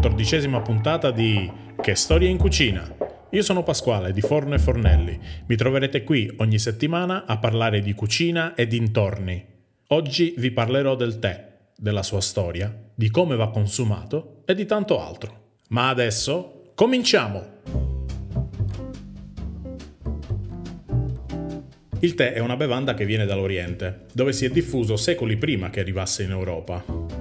Quattordicesima puntata di Che storia in cucina. Io sono Pasquale di Forno e Fornelli. Mi troverete qui ogni settimana a parlare di cucina e dintorni. Oggi vi parlerò del tè, della sua storia, di come va consumato e di tanto altro. Ma adesso cominciamo! Il tè è una bevanda che viene dall'Oriente, dove si è diffuso secoli prima che arrivasse in Europa.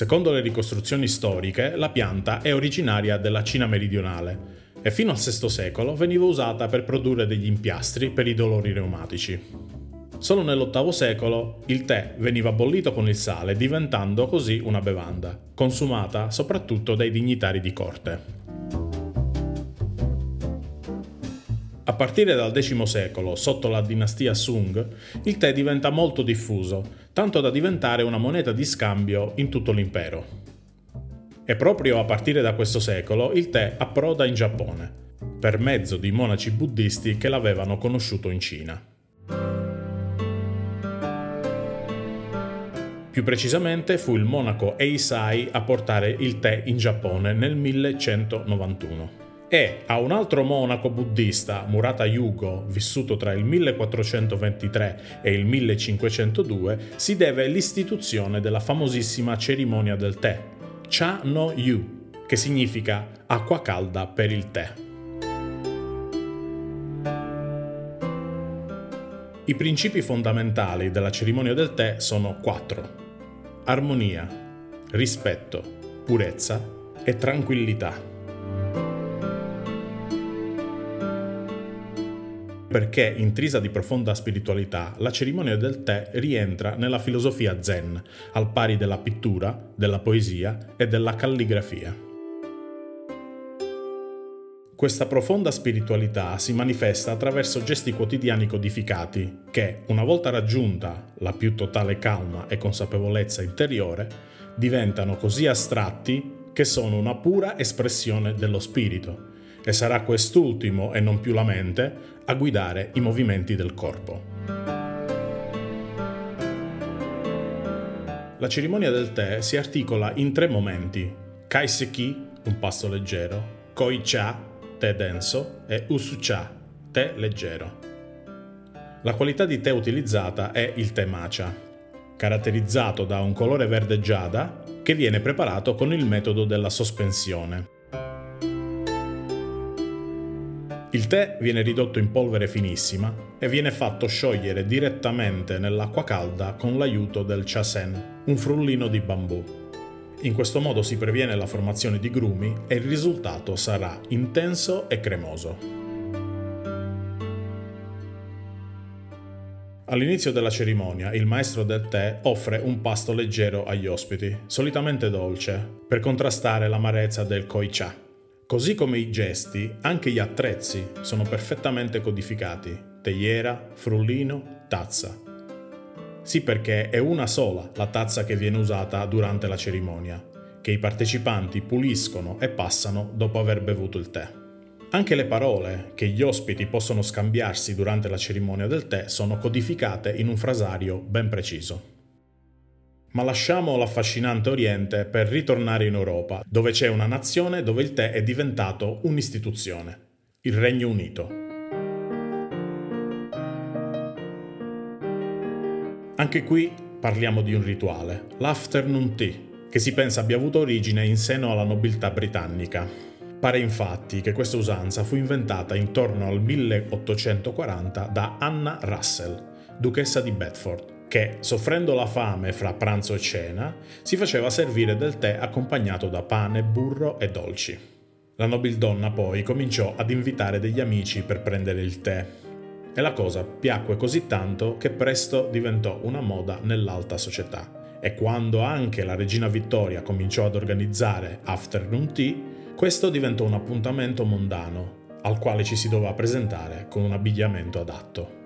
Secondo le ricostruzioni storiche, la pianta è originaria della Cina meridionale e fino al VI secolo veniva usata per produrre degli impiastri per i dolori reumatici. Solo nell'VIII secolo il tè veniva bollito con il sale, diventando così una bevanda, consumata soprattutto dai dignitari di corte. A partire dal X secolo, sotto la dinastia Sung, il tè diventa molto diffuso, tanto da diventare una moneta di scambio in tutto l'impero. E proprio a partire da questo secolo il tè approda in Giappone, per mezzo di monaci buddisti che l'avevano conosciuto in Cina. Più precisamente fu il monaco Eisai a portare il tè in Giappone nel 1191 e a un altro monaco buddista, Murata Yugo, vissuto tra il 1423 e il 1502, si deve l'istituzione della famosissima cerimonia del tè, Cha no Yu, che significa acqua calda per il tè. I principi fondamentali della cerimonia del tè sono quattro. Armonia, rispetto, purezza e tranquillità. Perché, intrisa di profonda spiritualità, la cerimonia del tè rientra nella filosofia zen, al pari della pittura, della poesia e della calligrafia. Questa profonda spiritualità si manifesta attraverso gesti quotidiani codificati che, una volta raggiunta la più totale calma e consapevolezza interiore, diventano così astratti che sono una pura espressione dello spirito e sarà quest'ultimo e non più la mente a guidare i movimenti del corpo. La cerimonia del tè si articola in tre momenti: kaiseki, un pasto leggero, koi-cha, tè denso e usu-cha, tè leggero. La qualità di tè utilizzata è il tè matcha, caratterizzato da un colore verde giada che viene preparato con il metodo della sospensione. Il tè viene ridotto in polvere finissima e viene fatto sciogliere direttamente nell'acqua calda con l'aiuto del chasen, un frullino di bambù. In questo modo si previene la formazione di grumi e il risultato sarà intenso e cremoso. All'inizio della cerimonia il maestro del tè offre un pasto leggero agli ospiti, solitamente dolce, per contrastare l'amarezza del koi cha. Così come i gesti, anche gli attrezzi sono perfettamente codificati. Teiera, frullino, tazza. Sì perché è una sola la tazza che viene usata durante la cerimonia, che i partecipanti puliscono e passano dopo aver bevuto il tè. Anche le parole che gli ospiti possono scambiarsi durante la cerimonia del tè sono codificate in un frasario ben preciso. Ma lasciamo l'affascinante Oriente per ritornare in Europa, dove c'è una nazione dove il tè è diventato un'istituzione, il Regno Unito. Anche qui parliamo di un rituale, l'afternoon tea, che si pensa abbia avuto origine in seno alla nobiltà britannica. Pare infatti che questa usanza fu inventata intorno al 1840 da Anna Russell, duchessa di Bedford, che, soffrendo la fame fra pranzo e cena, si faceva servire del tè accompagnato da pane, burro e dolci. La nobildonna poi cominciò ad invitare degli amici per prendere il tè e la cosa piacque così tanto che presto diventò una moda nell'alta società. E quando anche la regina Vittoria cominciò ad organizzare afternoon tea, questo diventò un appuntamento mondano al quale ci si doveva presentare con un abbigliamento adatto.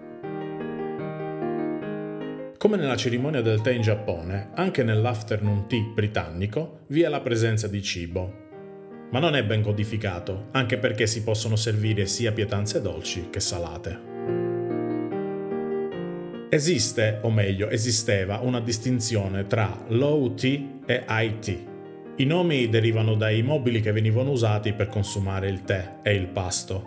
Come nella cerimonia del tè in Giappone, anche nell'afternoon tea britannico vi è la presenza di cibo. Ma non è ben codificato, anche perché si possono servire sia pietanze dolci che salate. Esiste, o meglio, esisteva una distinzione tra low tea, e IT. I nomi derivano dai mobili che venivano usati per consumare il tè e il pasto,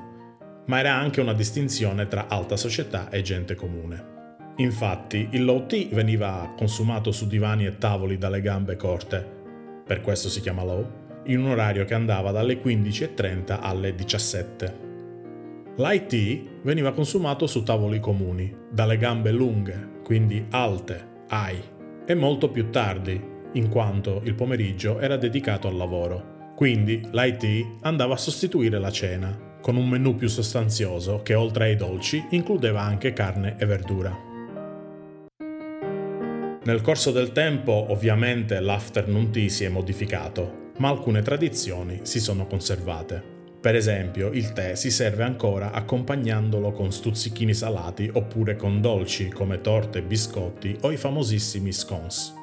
ma era anche una distinzione tra alta società e gente comune. Infatti, il low tea veniva consumato su divani e tavoli dalle gambe corte, per questo si chiama low, in un orario che andava dalle 15.30 alle 17. L'high tea veniva consumato su tavoli comuni, dalle gambe lunghe, quindi alte, high, e molto più tardi, in quanto il pomeriggio era dedicato al lavoro. Quindi tea andava a sostituire la cena, con un menù più sostanzioso che oltre ai dolci includeva anche carne e verdura. Nel corso del tempo ovviamente l'afternoon tea si è modificato, ma alcune tradizioni si sono conservate. Per esempio, il tè si serve ancora accompagnandolo con stuzzichini salati oppure con dolci come torte, biscotti o i famosissimi scones.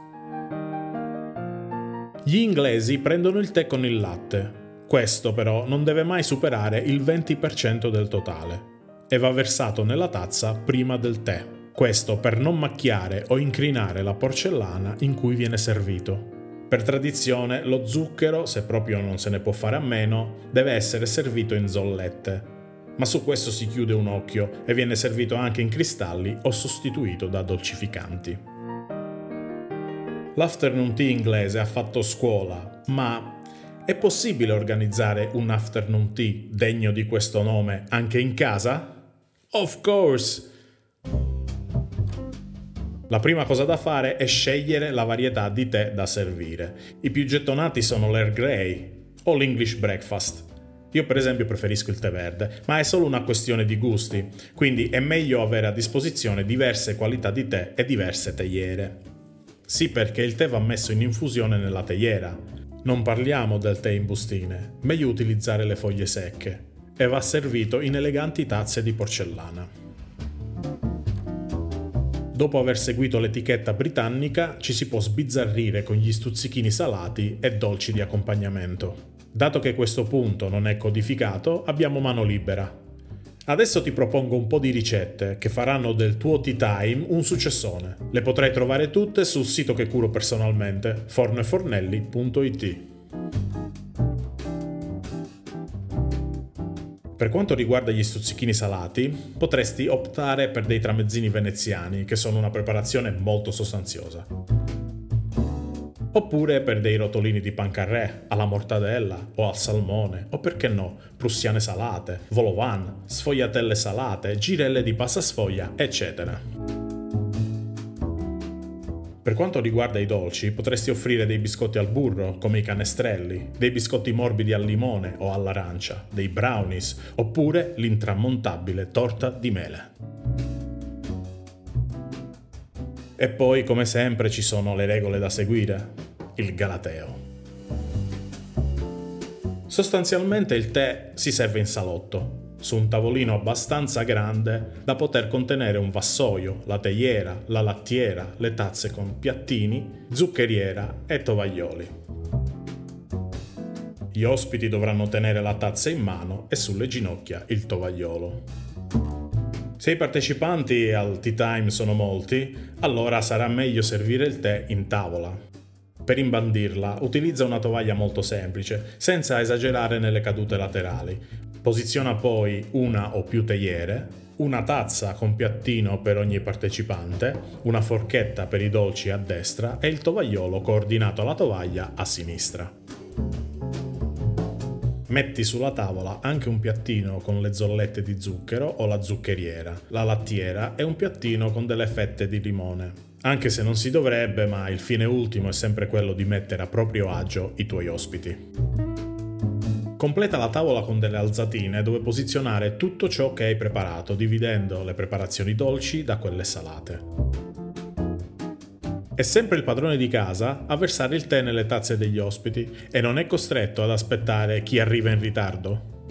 Gli inglesi prendono il tè con il latte. Questo però non deve mai superare il 20% del totale e va versato nella tazza prima del tè. Questo per non macchiare o incrinare la porcellana in cui viene servito. Per tradizione, lo zucchero, se proprio non se ne può fare a meno, deve essere servito in zollette. Ma su questo si chiude un occhio e viene servito anche in cristalli o sostituito da dolcificanti. L'afternoon tea inglese ha fatto scuola, ma è possibile organizzare un afternoon tea degno di questo nome anche in casa? Of course! La prima cosa da fare è scegliere la varietà di tè da servire. I più gettonati sono l'Air Grey o l'English Breakfast. Io per esempio preferisco il tè verde, ma è solo una questione di gusti, quindi è meglio avere a disposizione diverse qualità di tè e diverse teiere. Sì perché il tè va messo in infusione nella teiera. Non parliamo del tè in bustine, meglio utilizzare le foglie secche. E va servito in eleganti tazze di porcellana. Dopo aver seguito l'etichetta britannica, ci si può sbizzarrire con gli stuzzichini salati e dolci di accompagnamento. Dato che questo punto non è codificato, abbiamo mano libera. Adesso ti propongo un po' di ricette che faranno del tuo tea time un successone. Le potrai trovare tutte sul sito che curo personalmente, fornefornelli.it. Per quanto riguarda gli stuzzichini salati, potresti optare per dei tramezzini veneziani, che sono una preparazione molto sostanziosa. Oppure per dei rotolini di pancarré, alla mortadella o al salmone, o perché no, prussiane salate, volovan, sfogliatelle salate, girelle di pasta sfoglia, eccetera. Per quanto riguarda i dolci, potresti offrire dei biscotti al burro, come i canestrelli, dei biscotti morbidi al limone o all'arancia, dei brownies, oppure l'intramontabile torta di mele. E poi, come sempre, ci sono le regole da seguire. Il galateo. Sostanzialmente il tè si serve in salotto, su un tavolino abbastanza grande da poter contenere un vassoio, la teiera, la lattiera, le tazze con piattini, zuccheriera e tovaglioli. Gli ospiti dovranno tenere la tazza in mano e sulle ginocchia il tovagliolo. Se i partecipanti al tea time sono molti, allora sarà meglio servire il tè in tavola. Per imbandirla utilizza una tovaglia molto semplice, senza esagerare nelle cadute laterali, Posiziona poi una o più teiere, una tazza con piattino per ogni partecipante, una forchetta per i dolci a destra e il tovagliolo coordinato alla tovaglia a sinistra. Metti sulla tavola anche un piattino con le zollette di zucchero o la zuccheriera, la lattiera e un piattino con delle fette di limone. Anche se non si dovrebbe, ma il fine ultimo è sempre quello di mettere a proprio agio i tuoi ospiti. Completa la tavola con delle alzatine dove posizionare tutto ciò che hai preparato, dividendo le preparazioni dolci da quelle salate. È sempre il padrone di casa a versare il tè nelle tazze degli ospiti e non è costretto ad aspettare chi arriva in ritardo.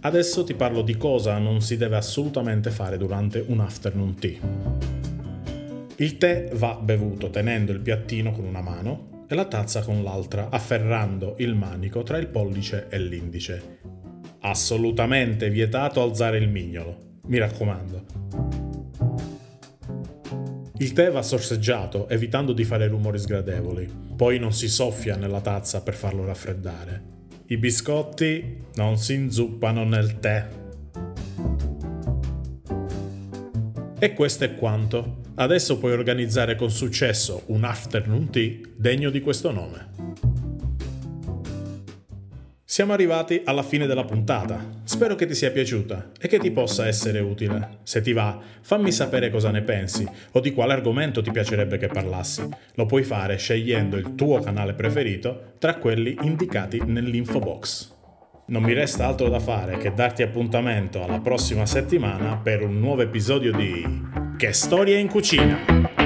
Adesso ti parlo di cosa non si deve assolutamente fare durante un afternoon tea. Il tè va bevuto tenendo il piattino con una mano e la tazza con l'altra, afferrando il manico tra il pollice e l'indice. Assolutamente vietato alzare il mignolo, mi raccomando. Il tè va sorseggiato, evitando di fare rumori sgradevoli. Poi non si soffia nella tazza per farlo raffreddare. I biscotti non si inzuppano nel tè. E questo è quanto. Adesso puoi organizzare con successo un afternoon tea degno di questo nome. Siamo arrivati alla fine della puntata. Spero che ti sia piaciuta e che ti possa essere utile. Se ti va, fammi sapere cosa ne pensi o di quale argomento ti piacerebbe che parlassi. Lo puoi fare scegliendo il tuo canale preferito tra quelli indicati nell'info box. Non mi resta altro da fare che darti appuntamento alla prossima settimana per un nuovo episodio di che storia in cucina!